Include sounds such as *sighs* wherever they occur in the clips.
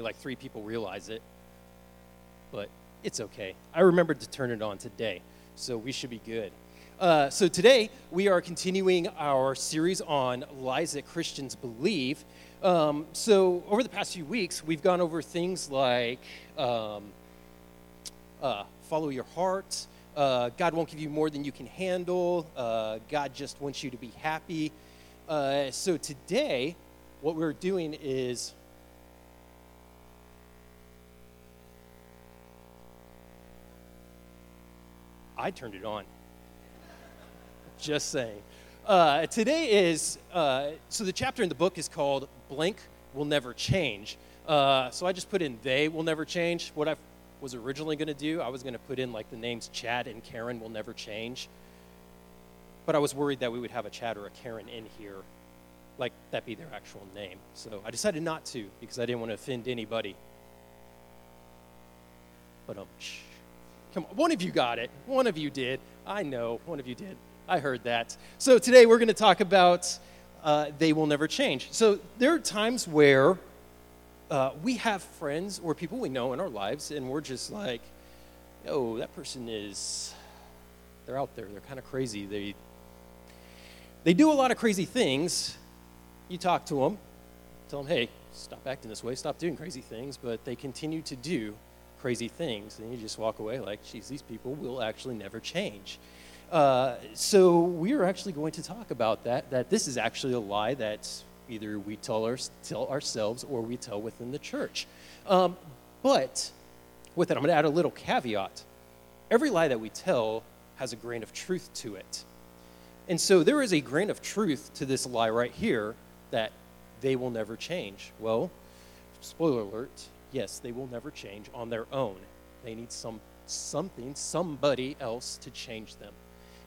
like three people realize it, but it's okay. I remembered to turn it on today, so we should be good. Uh, so today we are continuing our series on lies that Christians believe. Um, so over the past few weeks, we've gone over things like um, uh, follow your heart. Uh, God won't give you more than you can handle. Uh, God just wants you to be happy. Uh, so today, what we're doing is I turned it on. Just saying. Uh, today is, uh, so the chapter in the book is called Blank Will Never Change. Uh, so I just put in They Will Never Change. What I was originally going to do, I was going to put in like the names Chad and Karen will never change. But I was worried that we would have a Chad or a Karen in here, like that be their actual name. So I decided not to because I didn't want to offend anybody. But um, shh. Come on, one of you got it. One of you did. I know, one of you did. I heard that. So today we're going to talk about uh, they will never change. So there are times where uh, we have friends or people we know in our lives, and we're just like, oh, that person is, they're out there. They're kind of crazy. They, they do a lot of crazy things. You talk to them, tell them, hey, stop acting this way, stop doing crazy things, but they continue to do crazy things. And you just walk away like, geez, these people will actually never change. Uh, so we're actually going to talk about that, that this is actually a lie that either we tell, our, tell ourselves or we tell within the church. Um, but with that, I'm going to add a little caveat. Every lie that we tell has a grain of truth to it. And so there is a grain of truth to this lie right here that they will never change. Well, spoiler alert, yes, they will never change on their own. They need some something, somebody else to change them.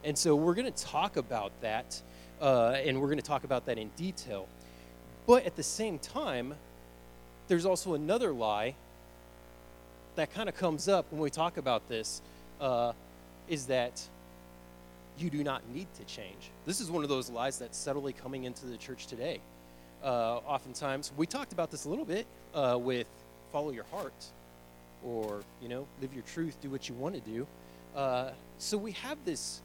And so we're going to talk about that, uh, and we're going to talk about that in detail. But at the same time, there's also another lie that kind of comes up when we talk about this uh, is that you do not need to change. This is one of those lies that's subtly coming into the church today. Uh, oftentimes, we talked about this a little bit uh, with follow your heart or, you know, live your truth, do what you want to do. Uh, so we have this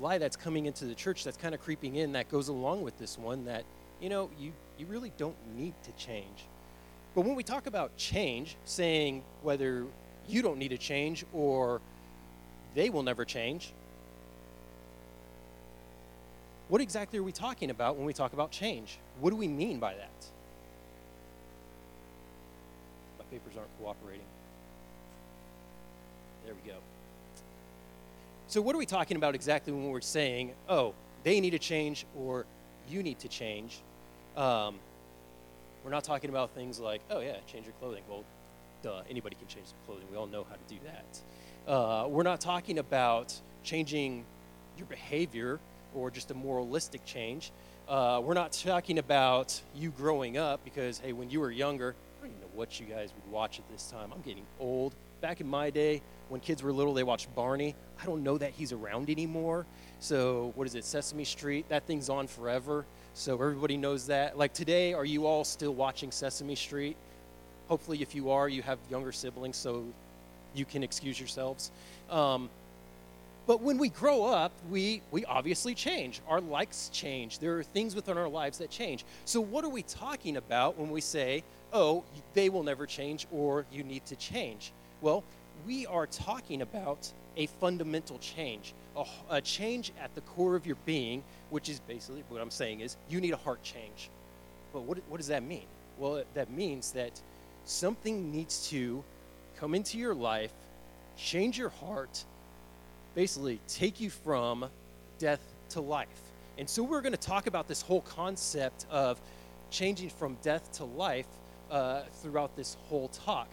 lie that's coming into the church that's kind of creeping in that goes along with this one that, you know, you, you really don't need to change. But when we talk about change, saying whether you don't need to change or they will never change, what exactly are we talking about when we talk about change? What do we mean by that? Papers aren't cooperating. There we go. So, what are we talking about exactly when we're saying, oh, they need to change or you need to change? Um, we're not talking about things like, oh, yeah, change your clothing. Well, duh, anybody can change their clothing. We all know how to do that. Uh, we're not talking about changing your behavior or just a moralistic change. Uh, we're not talking about you growing up because, hey, when you were younger, what you guys would watch at this time. I'm getting old. Back in my day, when kids were little, they watched Barney. I don't know that he's around anymore. So, what is it, Sesame Street? That thing's on forever. So, everybody knows that. Like today, are you all still watching Sesame Street? Hopefully, if you are, you have younger siblings, so you can excuse yourselves. Um, but when we grow up, we, we obviously change. Our likes change. There are things within our lives that change. So, what are we talking about when we say, oh, they will never change or you need to change. Well, we are talking about a fundamental change, a, a, change at the core of your being, which is basically what I'm saying is you need a heart change. But what, what does that mean? Well, that means that something needs to come into your life, change your heart, basically take you from death to life. And so we're going to talk about this whole concept of changing from death to life uh, throughout this whole talk.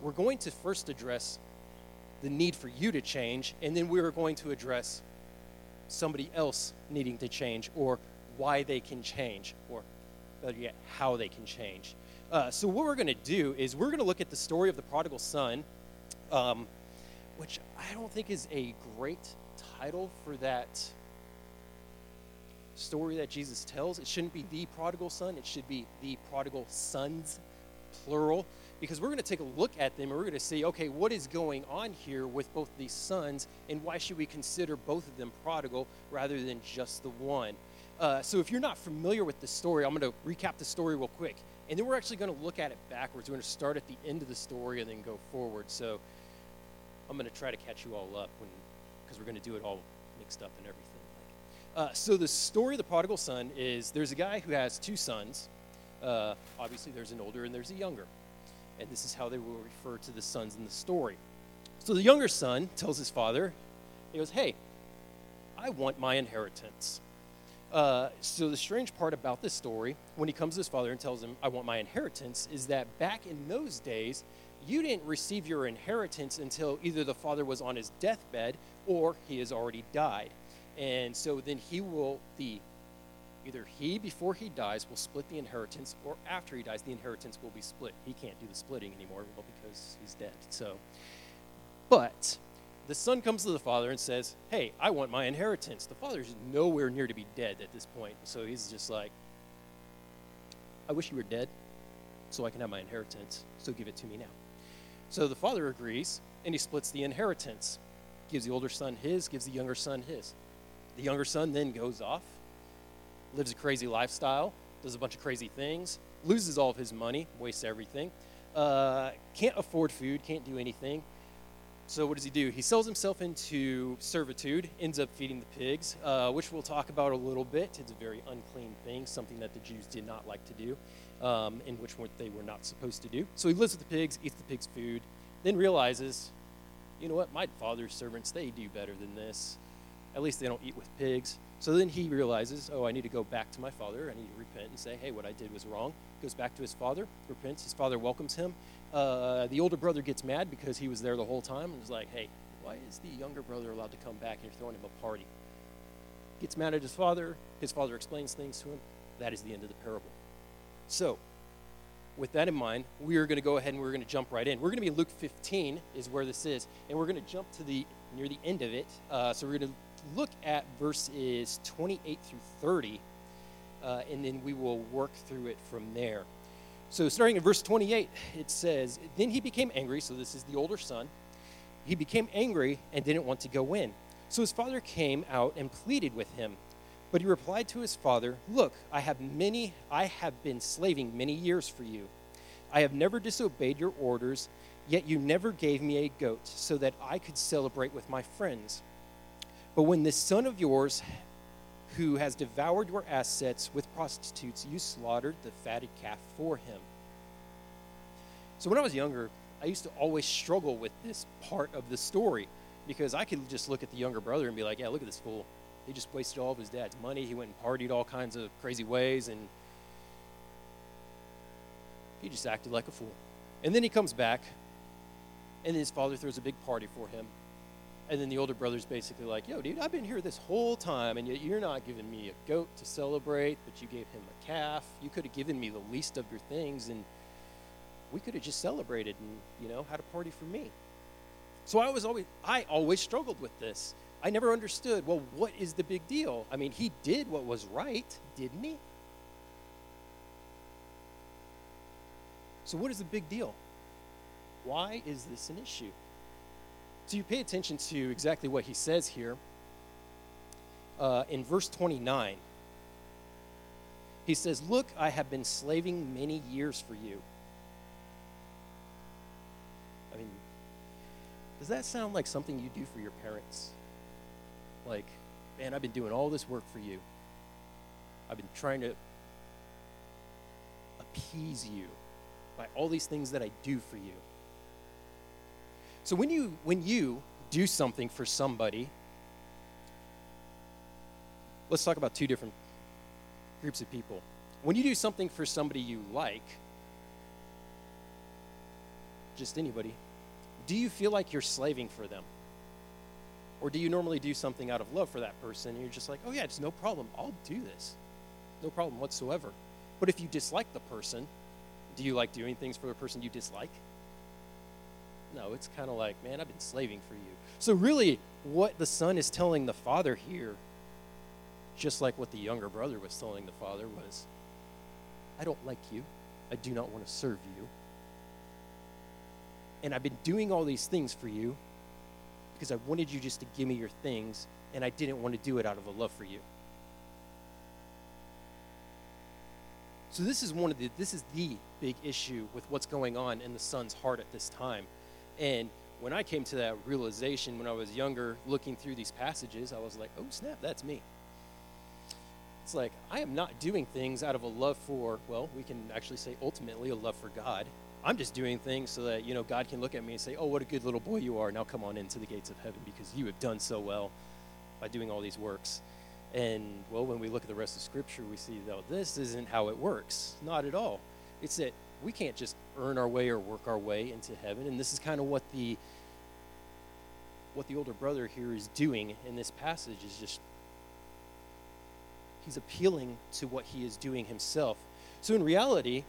We're going to first address the need for you to change, and then we're going to address somebody else needing to change or why they can change or better yet, how they can change. Uh, so, what we're going to do is we're going to look at the story of the prodigal son, um, which I don't think is a great title for that story that Jesus tells. It shouldn't be the prodigal son, it should be the prodigal sons plural, because we're going to take a look at them and we're going to see, okay, what is going on here with both these sons, and why should we consider both of them prodigal rather than just the one? Uh, so if you're not familiar with the story, I'm going to recap the story real quick. And then we're actually going to look at it backwards. We're going to start at the end of the story and then go forward. So I'm going to try to catch you all up because we're going to do it all mixed up and everything. Uh, so the story of the prodigal son is there's a guy who has two sons. Uh, obviously, there's an older and there's a younger. And this is how they will refer to the sons in the story. So the younger son tells his father, he goes, Hey, I want my inheritance. Uh, so the strange part about this story, when he comes to his father and tells him, I want my inheritance, is that back in those days, you didn't receive your inheritance until either the father was on his deathbed or he has already died. And so then he will, the either he before he dies will split the inheritance, or after he dies, the inheritance will be split. He can't do the splitting anymore, well, because he's dead. So, but the son comes to the father and says, Hey, I want my inheritance. The father's nowhere near to be dead at this point. So he's just like, I wish you were dead so I can have my inheritance. So give it to me now. So the father agrees and he splits the inheritance. Gives the older son his, gives the younger son his. The younger son then goes off, lives a crazy lifestyle, does a bunch of crazy things, loses all of his money, wastes everything, uh, can't afford food, can't do anything. So, what does he do? He sells himself into servitude, ends up feeding the pigs, uh, which we'll talk about a little bit. It's a very unclean thing, something that the Jews did not like to do, um, in which they were not supposed to do. So, he lives with the pigs, eats the pigs' food, then realizes, you know what, my father's servants, they do better than this. At least they don't eat with pigs. So then he realizes, oh, I need to go back to my father. I need to repent and say, hey, what I did was wrong. Goes back to his father, repents. His father welcomes him. Uh, the older brother gets mad because he was there the whole time and is like, hey, why is the younger brother allowed to come back and you're throwing him a party? Gets mad at his father. His father explains things to him. That is the end of the parable. So, with that in mind, we are going to go ahead and we're going to jump right in. We're going to be Luke 15 is where this is, and we're going to jump to the near the end of it. Uh, so we're going to look at verses 28 through 30, uh, and then we will work through it from there. So, starting in verse 28, it says, Then he became angry. So, this is the older son. He became angry and didn't want to go in. So, his father came out and pleaded with him. But he replied to his father, Look, I have many, I have been slaving many years for you. I have never disobeyed your orders, yet you never gave me a goat so that I could celebrate with my friends. But when this son of yours, who has devoured your assets with prostitutes, you slaughtered the fatted calf for him. So when I was younger, I used to always struggle with this part of the story because I could just look at the younger brother and be like, yeah, look at this fool. He just wasted all of his dad's money. He went and partied all kinds of crazy ways, and he just acted like a fool. And then he comes back, and his father throws a big party for him, and then the older brother's basically like, yo, dude, I've been here this whole time, and yet you're not giving me a goat to celebrate, but you gave him a calf. You could have given me the least of your things, and we could have just celebrated and, you know, had a party for me. So I was always, I always struggled with this. I never understood, well, what is the big deal? I mean, he did what was right, didn't he? So, what is the big deal? Why is this an issue? So you pay attention to exactly what he says here. Uh, in verse 29, he says, Look, I have been slaving many years for you. I mean, does that sound like something you do for your parents? Like, man, I've been doing all this work for you. I've been trying to appease you by all these things that I do for you. So when you when you do something for somebody, let's talk about two different groups of people. When you do something for somebody you like, just anybody, do you feel like you're slaving for them? Or do you normally do something out of love for that person and you're just like, oh yeah, it's no problem, I'll do this. No problem whatsoever. But if you dislike the person, do you like doing things for the person you dislike? No, it's kind of like, man, I've been slaving for you. So, really, what the son is telling the father here, just like what the younger brother was telling the father, was, I don't like you. I do not want to serve you. And I've been doing all these things for you because I wanted you just to give me your things, and I didn't want to do it out of a love for you. So this is one of the this is the big issue with what's going on in the son's heart at this time. And when I came to that realization when I was younger, looking through these passages, I was like, oh snap, that's me. It's like, I am not doing things out of a love for, well, we can actually say ultimately a love for God. I'm just doing things so that, you know, God can look at me and say, oh, what a good little boy you are. Now come on into the gates of heaven because you have done so well by doing all these works. And, well, when we look at the rest of Scripture, we see, that this isn't how it works. Not at all. It's that we can't just earn our way or work our way into heaven. And this is kind of what the what the older brother here is doing in this passage is just he's appealing to what he is doing himself. So in reality,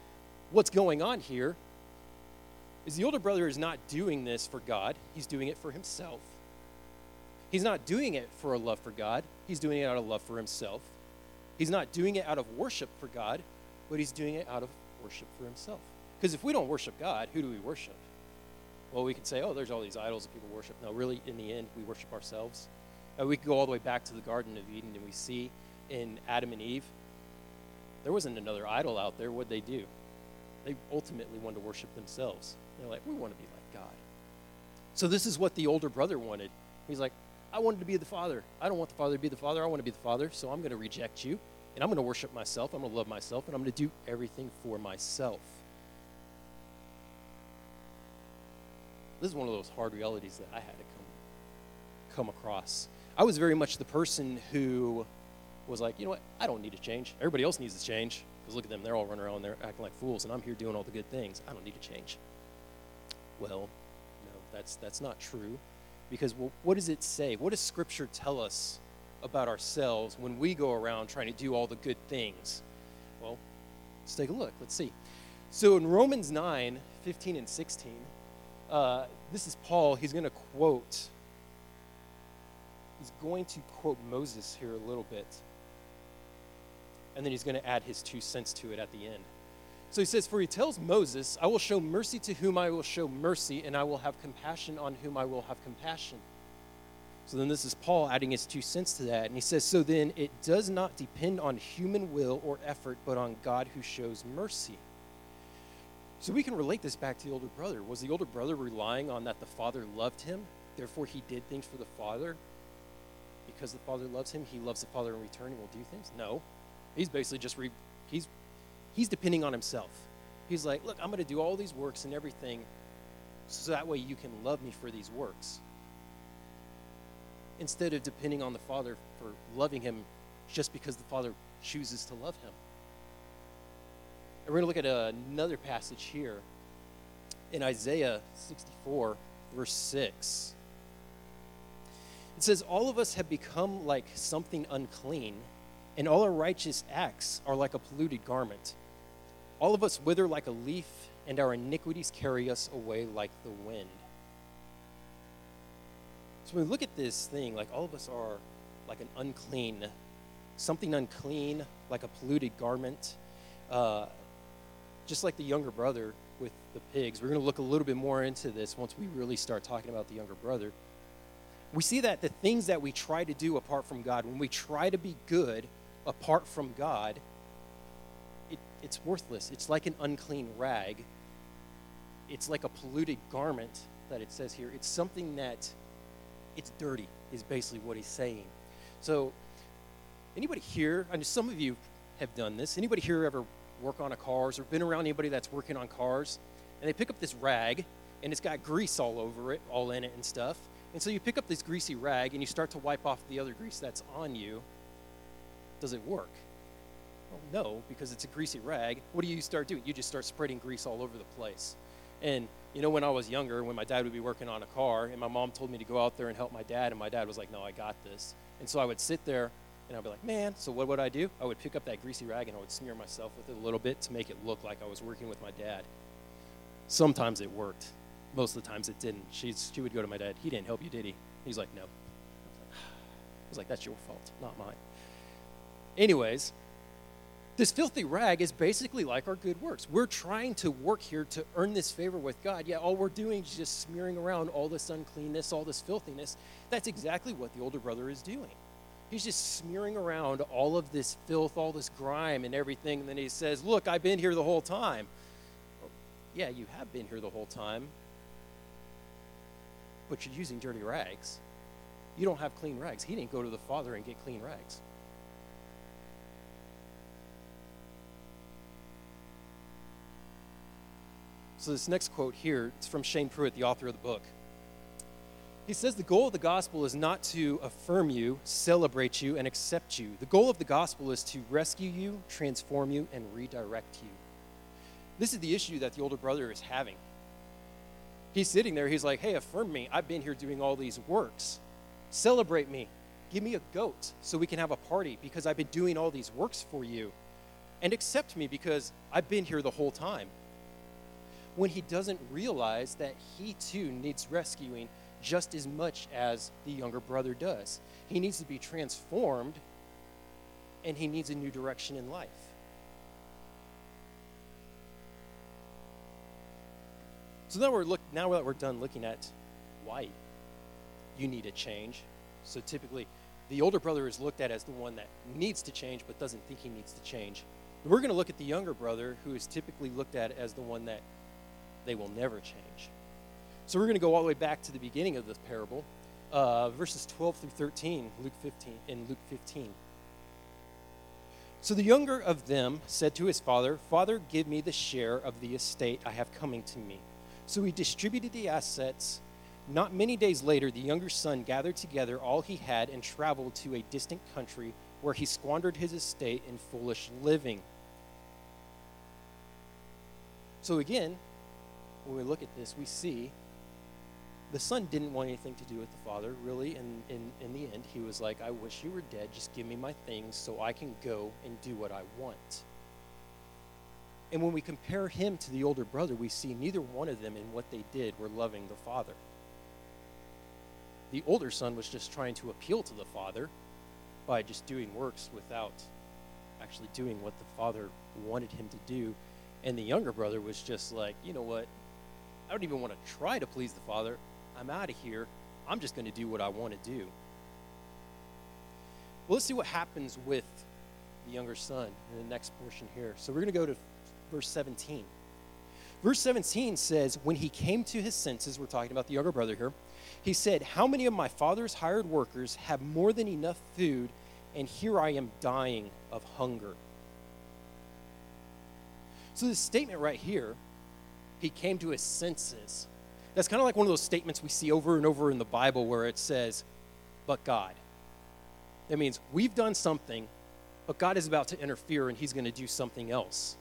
what's going on here is the older brother is not doing this for God, he's doing it for himself. He's not doing it for a love for God, he's doing it out of love for himself. He's not doing it out of worship for God, but he's doing it out of worship for himself. Because if we don't worship God, who do we worship? Well, we could say, oh, there's all these idols that people worship. No, really, in the end, we worship ourselves. Uh, we could go all the way back to the Garden of Eden and we see in Adam and Eve, there wasn't another idol out there. What'd they do? They ultimately wanted to worship themselves. They're like, we want to be like God. So this is what the older brother wanted. He's like, I wanted to be the father. I don't want the father to be the father. I want to be the father, so I'm going to reject you, and I'm going to worship myself. I'm going to love myself, and I'm going to do everything for myself. This is one of those hard realities that I had to come, come across. I was very much the person who was like, you know what, I don't need to change. Everybody else needs to change. Because look at them, they're all running around, they're acting like fools, and I'm here doing all the good things. I don't need to change. Well, no, that's, that's not true. Because well, what does it say? What does Scripture tell us about ourselves when we go around trying to do all the good things? Well, let's take a look. Let's see. So in Romans 9 15 and 16, uh, this is Paul. He's going to quote. He's going to quote Moses here a little bit and then he's going to add his two cents to it at the end. So he says, For he tells Moses, I will show mercy to whom I will show mercy, and I will have compassion on whom I will have compassion. So then this is Paul adding his two cents to that. And he says, So then it does not depend on human will or effort, but on God who shows mercy. So we can relate this back to the older brother. Was the older brother relying on that the father loved him, therefore he did things for the father? Because the father loves him, he loves the father in return and will do things? No. He's basically just re, he's he's depending on himself. He's like, look, I'm going to do all these works and everything, so that way you can love me for these works. Instead of depending on the Father for loving him, just because the Father chooses to love him. And we're going to look at another passage here in Isaiah 64, verse 6. It says, All of us have become like something unclean and all our righteous acts are like a polluted garment. All of us wither like a leaf, and our iniquities carry us away like the wind. So when we look at this thing, like all of us are like an unclean, something unclean, like a polluted garment. Uh, just like the younger brother with the pigs. We're going to look a little bit more into this once we really start talking about the younger brother. We see that the things that we try to do apart from God, when we try to be good, apart from God, it, it's worthless. It's like an unclean rag. It's like a polluted garment that it says here. It's something that it's dirty, is basically what he's saying. So, anybody here, I know some of you have done this. Anybody here ever work on a cars or been around anybody that's working on cars? And they pick up this rag and it's got grease all over it, all in it and stuff. And so you pick up this greasy rag and you start to wipe off the other grease that's on you does it work? Well, no, because it's a greasy rag. What do you start doing? You just start spreading grease all over the place. And you know, when I was younger, when my dad would be working on a car, and my mom told me to go out there and help my dad, and my dad was like, "No, I got this." And so I would sit there, and I'd be like, "Man!" So what would I do? I would pick up that greasy rag and I would smear myself with it a little bit to make it look like I was working with my dad. Sometimes it worked. Most of the times it didn't. She's, she would go to my dad. He didn't help you, did he? He's like, "No." *sighs* I was like, "That's your fault, not mine." Anyways, This filthy rag is basically like our good works. We're trying to work here to earn this favor with God, yet all we're doing is just smearing around all this uncleanness, all this filthiness. That's exactly what the older brother is doing. He's just smearing around all of this filth, all this grime, and everything. And then he says, Look, I've been here the whole time. Well, yeah, you have been here the whole time, but you're using dirty rags. You don't have clean rags. He didn't go to the Father and get clean rags. So, this next quote here, it's from Shane Pruitt, the author of the book. He says the goal of the gospel is not to affirm you, celebrate you, and accept you. The goal of the gospel is to rescue you, transform you, and redirect you. This is the issue that the older brother is having. He's sitting there, he's like, hey, affirm me. I've been here doing all these works. Celebrate me. Give me a goat so we can have a party because I've been doing all these works for you. And accept me because I've been here the whole time when he doesn't realize that he too needs rescuing just as much as the younger brother does. He needs to be transformed and he needs a new direction in life. So now we're look now that we're done looking at why you need a change. So typically the older brother is looked at as the one that needs to change but doesn't think he needs to change. We're going to look at the younger brother who is typically looked at as the one that they will never change. So we're going to go all the way back to the beginning of this parable, uh, verses 12 through 13, Luke 15, in Luke 15. So the younger of them said to his father, Father, give me the share of the estate I have coming to me. So he distributed the assets. Not many days later, the younger son gathered together all he had and traveled to a distant country where he squandered his estate in foolish living. So again, when we look at this, we see the son didn't want anything to do with the father, really. And in, in the end, he was like, I wish you were dead. Just give me my things so I can go and do what I want. And when we compare him to the older brother, we see neither one of them in what they did were loving the father. The older son was just trying to appeal to the father by just doing works without actually doing what the father wanted him to do. And the younger brother was just like, you know what? I don't even want to try to please the Father. I'm out of here. I'm just going to do what I want to do. Well, let's see what happens with the younger son in the next portion here. So we're going to go to verse 17. Verse 17 says, When he came to his senses, we're talking about the younger brother here, he said, How many of my father's hired workers have more than enough food, and here I am dying of hunger? So, this statement right here he came to his senses. That's kind of like one of those statements we see over and over in the Bible where it says, but God. That means we've done something, but God is about to interfere and he's going to do something else.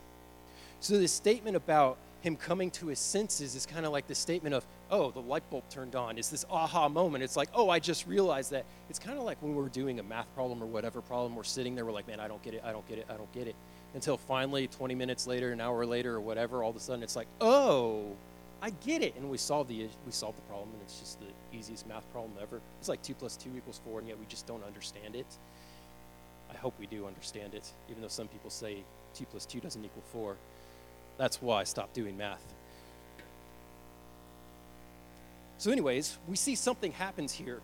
So, this statement about him coming to his senses is kind of like the statement of, oh, the light bulb turned on. It's this aha moment. It's like, oh, I just realized that. It's kind of like when we're doing a math problem or whatever problem, we're sitting there, we're like, man, I don't get it, I don't get it, I don't get it until finally 20 minutes later an hour later or whatever all of a sudden it's like oh i get it and we solve the we solve the problem and it's just the easiest math problem ever. It's like 2 plus 2 equals 4 and yet we just don't understand it. I hope we do understand it even though some people say 2 plus 2 doesn't equal 4 that's why i stopped doing math. So anyways we see something happens here.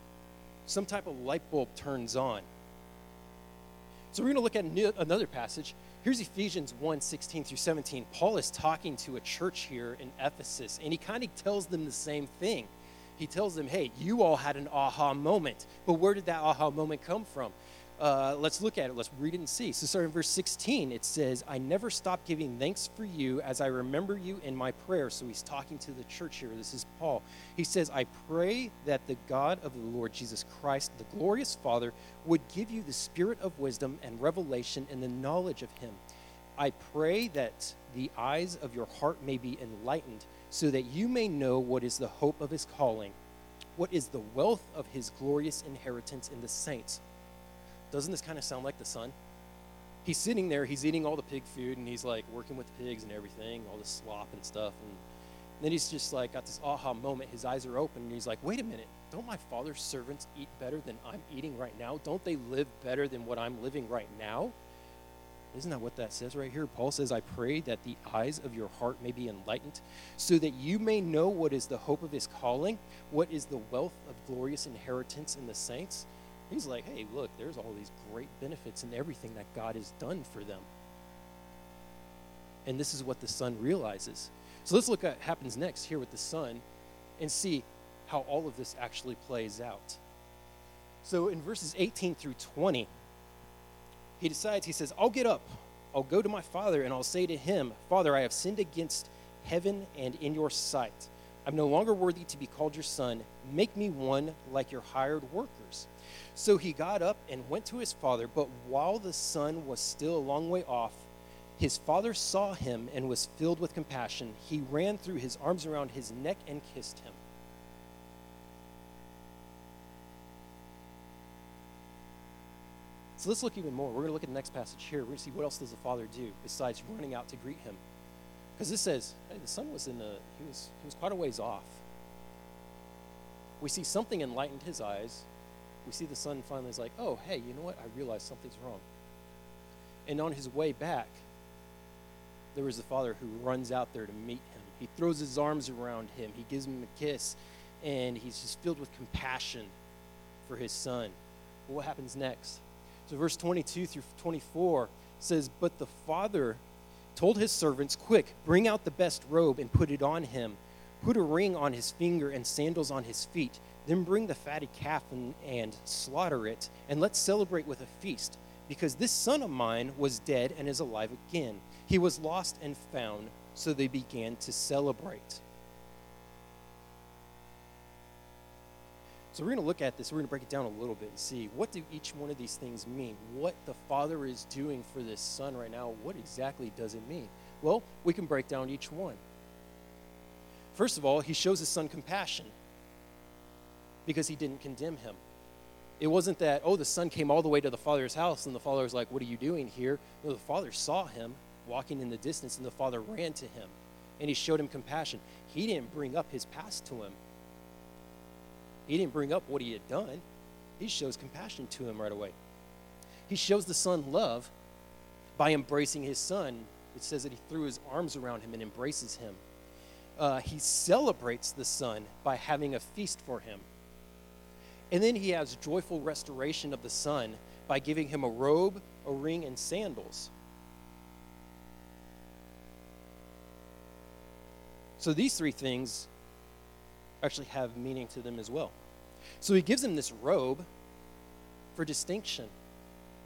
Some type of light bulb turns on. So we're going to look at another passage Here's Ephesians 1 16 through 17. Paul is talking to a church here in Ephesus, and he kind of tells them the same thing. He tells them, hey, you all had an aha moment. But where did that aha moment come from? Uh, let's look at it. Let's read it and see. So, starting in verse 16, it says, I never stop giving thanks for you as I remember you in my prayer. So, he's talking to the church here. This is Paul. He says, I pray that the God of the Lord Jesus Christ, the glorious Father, would give you the spirit of wisdom and revelation in the knowledge of him. I pray that the eyes of your heart may be enlightened, so that you may know what is the hope of his calling, what is the wealth of his glorious inheritance in the saints doesn't this kind of sound like the son? He's sitting there, he's eating all the pig food, and he's like working with the pigs and everything, all this slop and stuff. And then he's just like got this aha moment. His eyes are open, and he's like, wait a minute, don't my father's servants eat better than I'm eating right now? Don't they live better than what I'm living right now? Isn't that what that says right here? Paul says, I pray that the eyes of your heart may be enlightened, so that you may know what is the hope of his calling, what is the wealth of glorious inheritance in the saints. He's like, hey, look, there's all these great benefits and everything that God has done for them. And this is what the son realizes. So let's look at what happens next here with the son and see how all of this actually plays out. So in verses 18 through 20, he decides, he says, I'll get up, I'll go to my father, and I'll say to him, Father, I have sinned against heaven and in your sight. I'm no longer worthy to be called your son. Make me one like your hired workers. So he got up and went to his father, but while the son was still a long way off, his father saw him and was filled with compassion. He ran threw his arms around his neck and kissed him. So let's look even more. We're going to look at the next passage here. We're going to see what else does the father do besides running out to greet him. Because this says, hey, the son was in the he was he was quite a ways off. We see something enlightened his eyes. We see the son finally is like, oh, hey, you know what? I realize something's wrong. And on his way back, there was the father who runs out there to meet him. He throws his arms around him. He gives him a kiss, and he's just filled with compassion for his son. What happens next? So, verse 22 through 24 says, But the father told his servants, Quick, bring out the best robe and put it on him. Put a ring on his finger and sandals on his feet. Then bring the fatted calf and, and slaughter it, and let's celebrate with a feast. Because this son of mine was dead and is alive again. He was lost and found, so they began to celebrate. So we're going to look at this. We're going to break it down a little bit and see what do each one of these things mean? What the Father is doing for this son right now, what exactly does it mean? Well, we can break down each one. First of all, he shows his son compassion because he didn't condemn him. It wasn't that, oh, the son came all the way to the father's house and the father was like, What are you doing here? No, the father saw him walking in the distance and the father ran to him and he showed him compassion. He didn't bring up his past to him, he didn't bring up what he had done. He shows compassion to him right away. He shows the son love by embracing his son. It says that he threw his arms around him and embraces him. Uh, he celebrates the son by having a feast for him. And then he has joyful restoration of the son by giving him a robe, a ring, and sandals. So these three things actually have meaning to them as well. So he gives him this robe for distinction,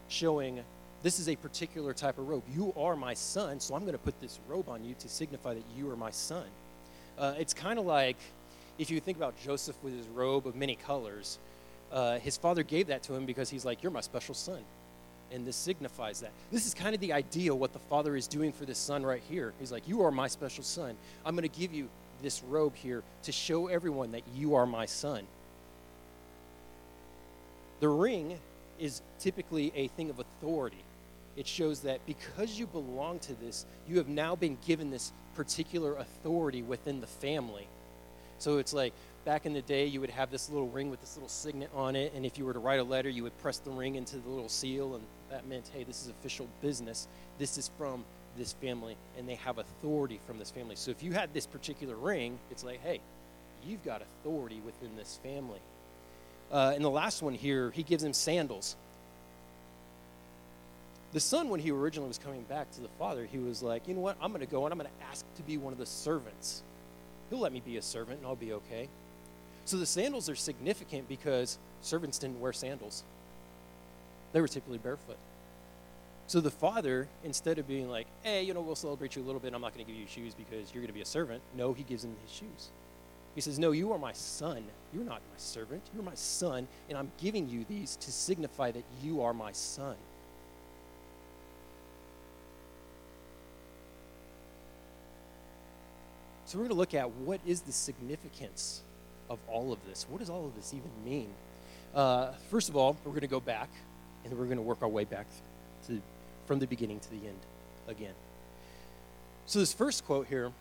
showing this is a particular type of robe. You are my son, so I'm going to put this robe on you to signify that you are my son. Uh, it's kind of like if you think about Joseph with his robe of many colors, uh, his father gave that to him because he's like, You're my special son. And this signifies that. This is kind of the idea what the father is doing for this son right here. He's like, You are my special son. I'm going to give you this robe here to show everyone that you are my son. The ring is typically a thing of authority. It shows that because you belong to this, you have now been given this particular authority within the family. So it's like back in the day, you would have this little ring with this little signet on it, and if you were to write a letter, you would press the ring into the little seal, and that meant, hey, this is official business. This is from this family and they have authority from this family. So if you had this particular ring, it's like, hey, you've got authority within this family. Uh, and the last one here, he gives him sandals. The son, when he originally was coming back to the father, he was like, you know what? I'm going to go and I'm going to ask to be one of the servants. He'll let me be a servant and I'll be okay. So the sandals are significant because servants didn't wear sandals, they were typically barefoot. So the father, instead of being like, hey, you know, we'll celebrate you a little bit, I'm not going to give you shoes because you're going to be a servant, no, he gives him his shoes. He says, No, you are my son. You're not my servant. You're my son, and I'm giving you these to signify that you are my son. So we're going to look at what is the significance of all of this. What does all of this even mean? Uh, first of all, we're going to go back, and we're going to work our way back to from the beginning to the end again. So, this first quote here,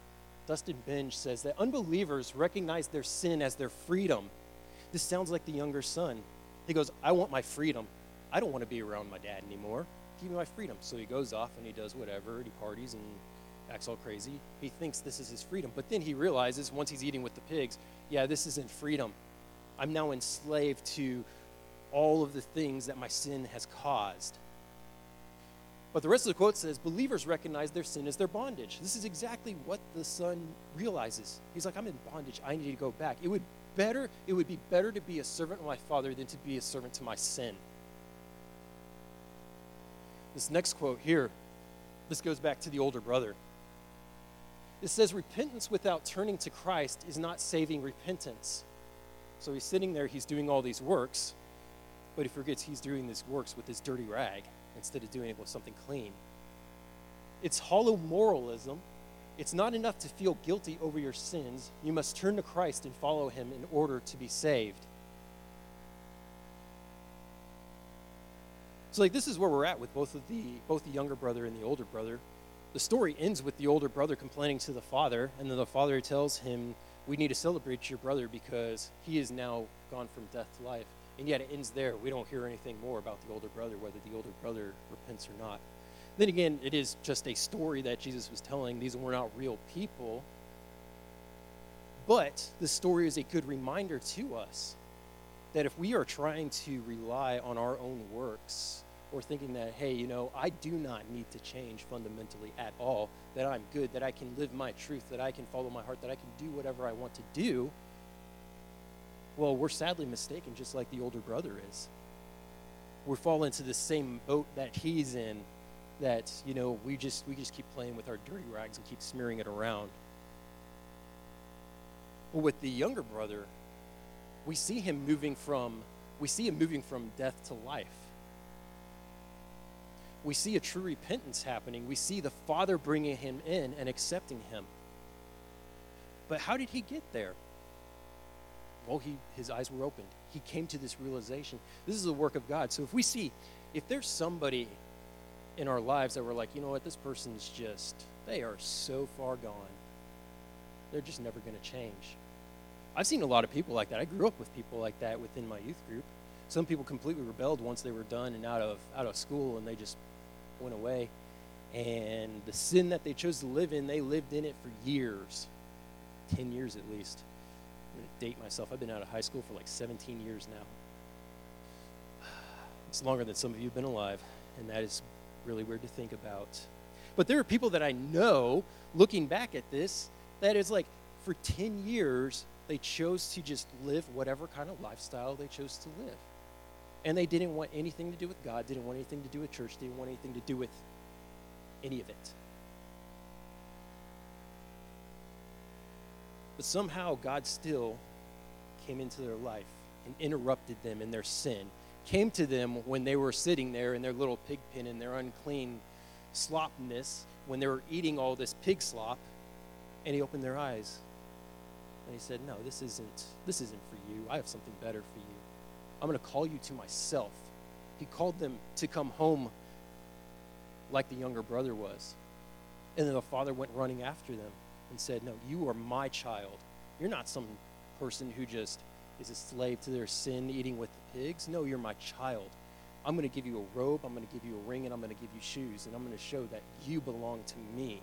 Dustin Benge says that unbelievers recognize their sin as their freedom. This sounds like the younger son. He goes, I want my freedom. I don't want to be around my dad anymore. give me my freedom. So he goes off and he does whatever, and he parties and acts all crazy. He thinks this is his freedom. But then he realizes once he's eating with the pigs, yeah, this isn't freedom. I'm now enslaved to all of the things that my sin has caused. But the rest of the quote says believers recognize their sin as their bondage. This is exactly what the son realizes. He's like, I'm in bondage. I need to go back. It would better, it would be better to be a servant of my father than to be a servant to my sin. This next quote here, this goes back to the older brother. It says, Repentance without turning to Christ is not saving repentance. So he's sitting there, he's doing all these works, but he forgets he's doing these works with this dirty rag instead of doing it with something clean. It's hollow moralism. It's not enough to feel guilty over your sins. You must turn to Christ and follow him in order to be saved. So like this is where we're at with both of the both the younger brother and the older brother. The story ends with the older brother complaining to the father, and then the father tells him, "We need to celebrate your brother because he is now gone from death to life." And yet it ends there. We don't hear anything more about the older brother, whether the older brother repents or not. Then again, it is just a story that Jesus was telling. These were not real people. But the story is a good reminder to us that if we are trying to rely on our own works or thinking that, hey, you know, I do not need to change fundamentally at all, that I'm good, that I can live my truth, that I can follow my heart, that I can do whatever I want to do, well, we're sadly mistaken, just like the older brother is. We fall into the same boat that he's in, that you know we just we just keep playing with our dirty rags and keep smearing it around. Well, with the younger brother, we see him moving from we see him moving from death to life. We see a true repentance happening. We see the Father bringing him in and accepting him. But how did he get there? Well, he, his eyes were opened. He came to this realization. This is the work of God. So if we see, if there's somebody in our lives that we're like, you know what, this person's just, they are so far gone. They're just never going to change. I've seen a lot of people like that. I grew up with people like that within my youth group. Some people completely rebelled once they were done and out of out of school and they just went away. And the sin that they chose to live in, they lived in it for years. 10 years at least. I'm going to date myself. I've been out of high school for like 17 years now. It's longer than some of you have been alive, and that is really weird to think about. But there are people that I know, looking back at this, that is like for 10 years, they chose to just live whatever kind of lifestyle they chose to live. And they didn't want anything to do with God, didn't want anything to do with church, didn't want anything to do with any of it. But somehow God still came into their life and interrupted them in their sin, came to them when they were sitting there in their little pig pen in their unclean slopness, when they were eating all this pig slop, and he opened their eyes. And he said, No, this isn't this isn't for you. I have something better for you. I'm going to call you to myself. He called them to come home like the younger brother was. And then the father went running after them and said, No, you are my child. You're not some person who just is a slave to their sin eating with the pigs. No, you're my child. I'm going to give you a robe, I'm going to give you a ring, and I'm going to give you shoes, and I'm going to show that you belong to me.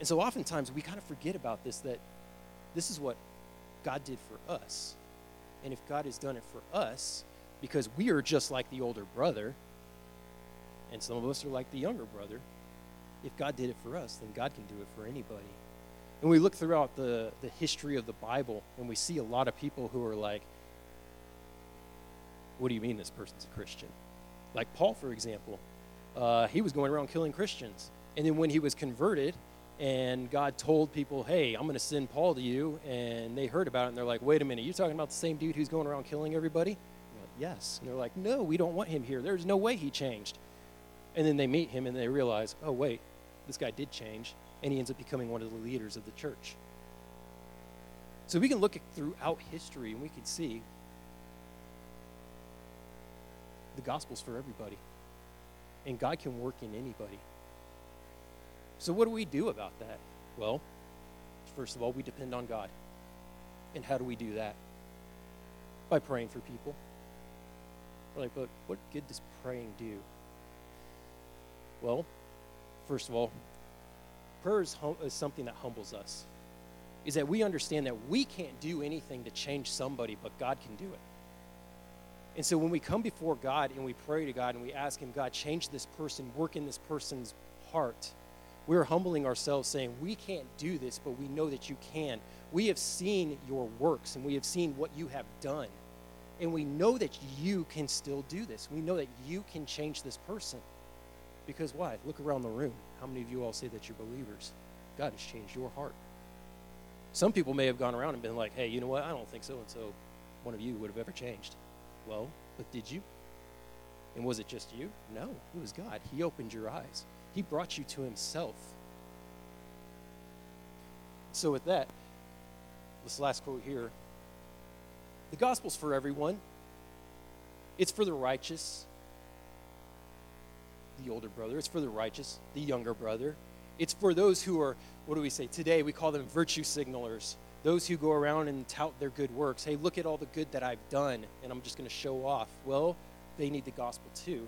And so oftentimes we kind of forget about this that this is what God did for us. And if God has done it for us, because we are just like the older brother, and some of us are like the younger brother, if God did it for us, then God can do it for anybody. And we look throughout the, the history of the Bible and we see a lot of people who are like, what do you mean this person's a Christian? Like Paul, for example, uh, he was going around killing Christians. And then when he was converted and God told people, hey, I'm going to send Paul to you, and they heard about it and they're like, wait a minute, you're talking about the same dude who's going around killing everybody? Like, yes. And they're like, no, we don't want him here. There's no way he changed. And then they meet him and they realize, oh, wait, this guy did change, and he ends up becoming one of the leaders of the church. So we can look throughout history and we can see the gospel's for everybody. And God can work in anybody. So what do we do about that? Well, first of all, we depend on God. And how do we do that? By praying for people. We're like, but what good does praying do? Well, first of all, prayer is, hum- is something that humbles us. Is that we understand that we can't do anything to change somebody, but God can do it. And so when we come before God and we pray to God and we ask Him, God, change this person, work in this person's heart, we're humbling ourselves saying, We can't do this, but we know that you can. We have seen your works and we have seen what you have done. And we know that you can still do this. We know that you can change this person. Because why? Look around the room. How many of you all say that you're believers? God has changed your heart. Some people may have gone around and been like, hey, you know what? I don't think so and so one of you would have ever changed. Well, but did you? And was it just you? No, it was God. He opened your eyes, He brought you to Himself. So, with that, this last quote here the gospel's for everyone, it's for the righteous, the older brother, it's for the righteous, the younger brother. It's for those who are, what do we say? Today we call them virtue signalers. Those who go around and tout their good works. Hey, look at all the good that I've done, and I'm just going to show off. Well, they need the gospel too,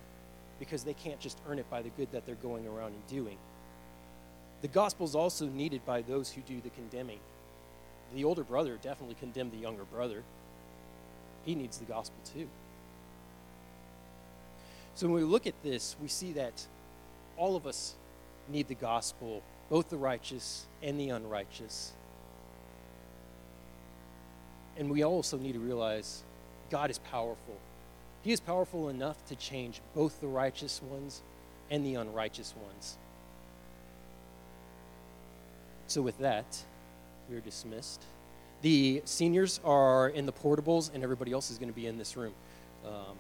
because they can't just earn it by the good that they're going around and doing. The gospel is also needed by those who do the condemning. The older brother definitely condemned the younger brother. He needs the gospel too. So when we look at this, we see that all of us need the gospel, both the righteous and the unrighteous. And we also need to realize God is powerful. He is powerful enough to change both the righteous ones and the unrighteous ones. So, with that, we are dismissed. The seniors are in the portables, and everybody else is going to be in this room. Um.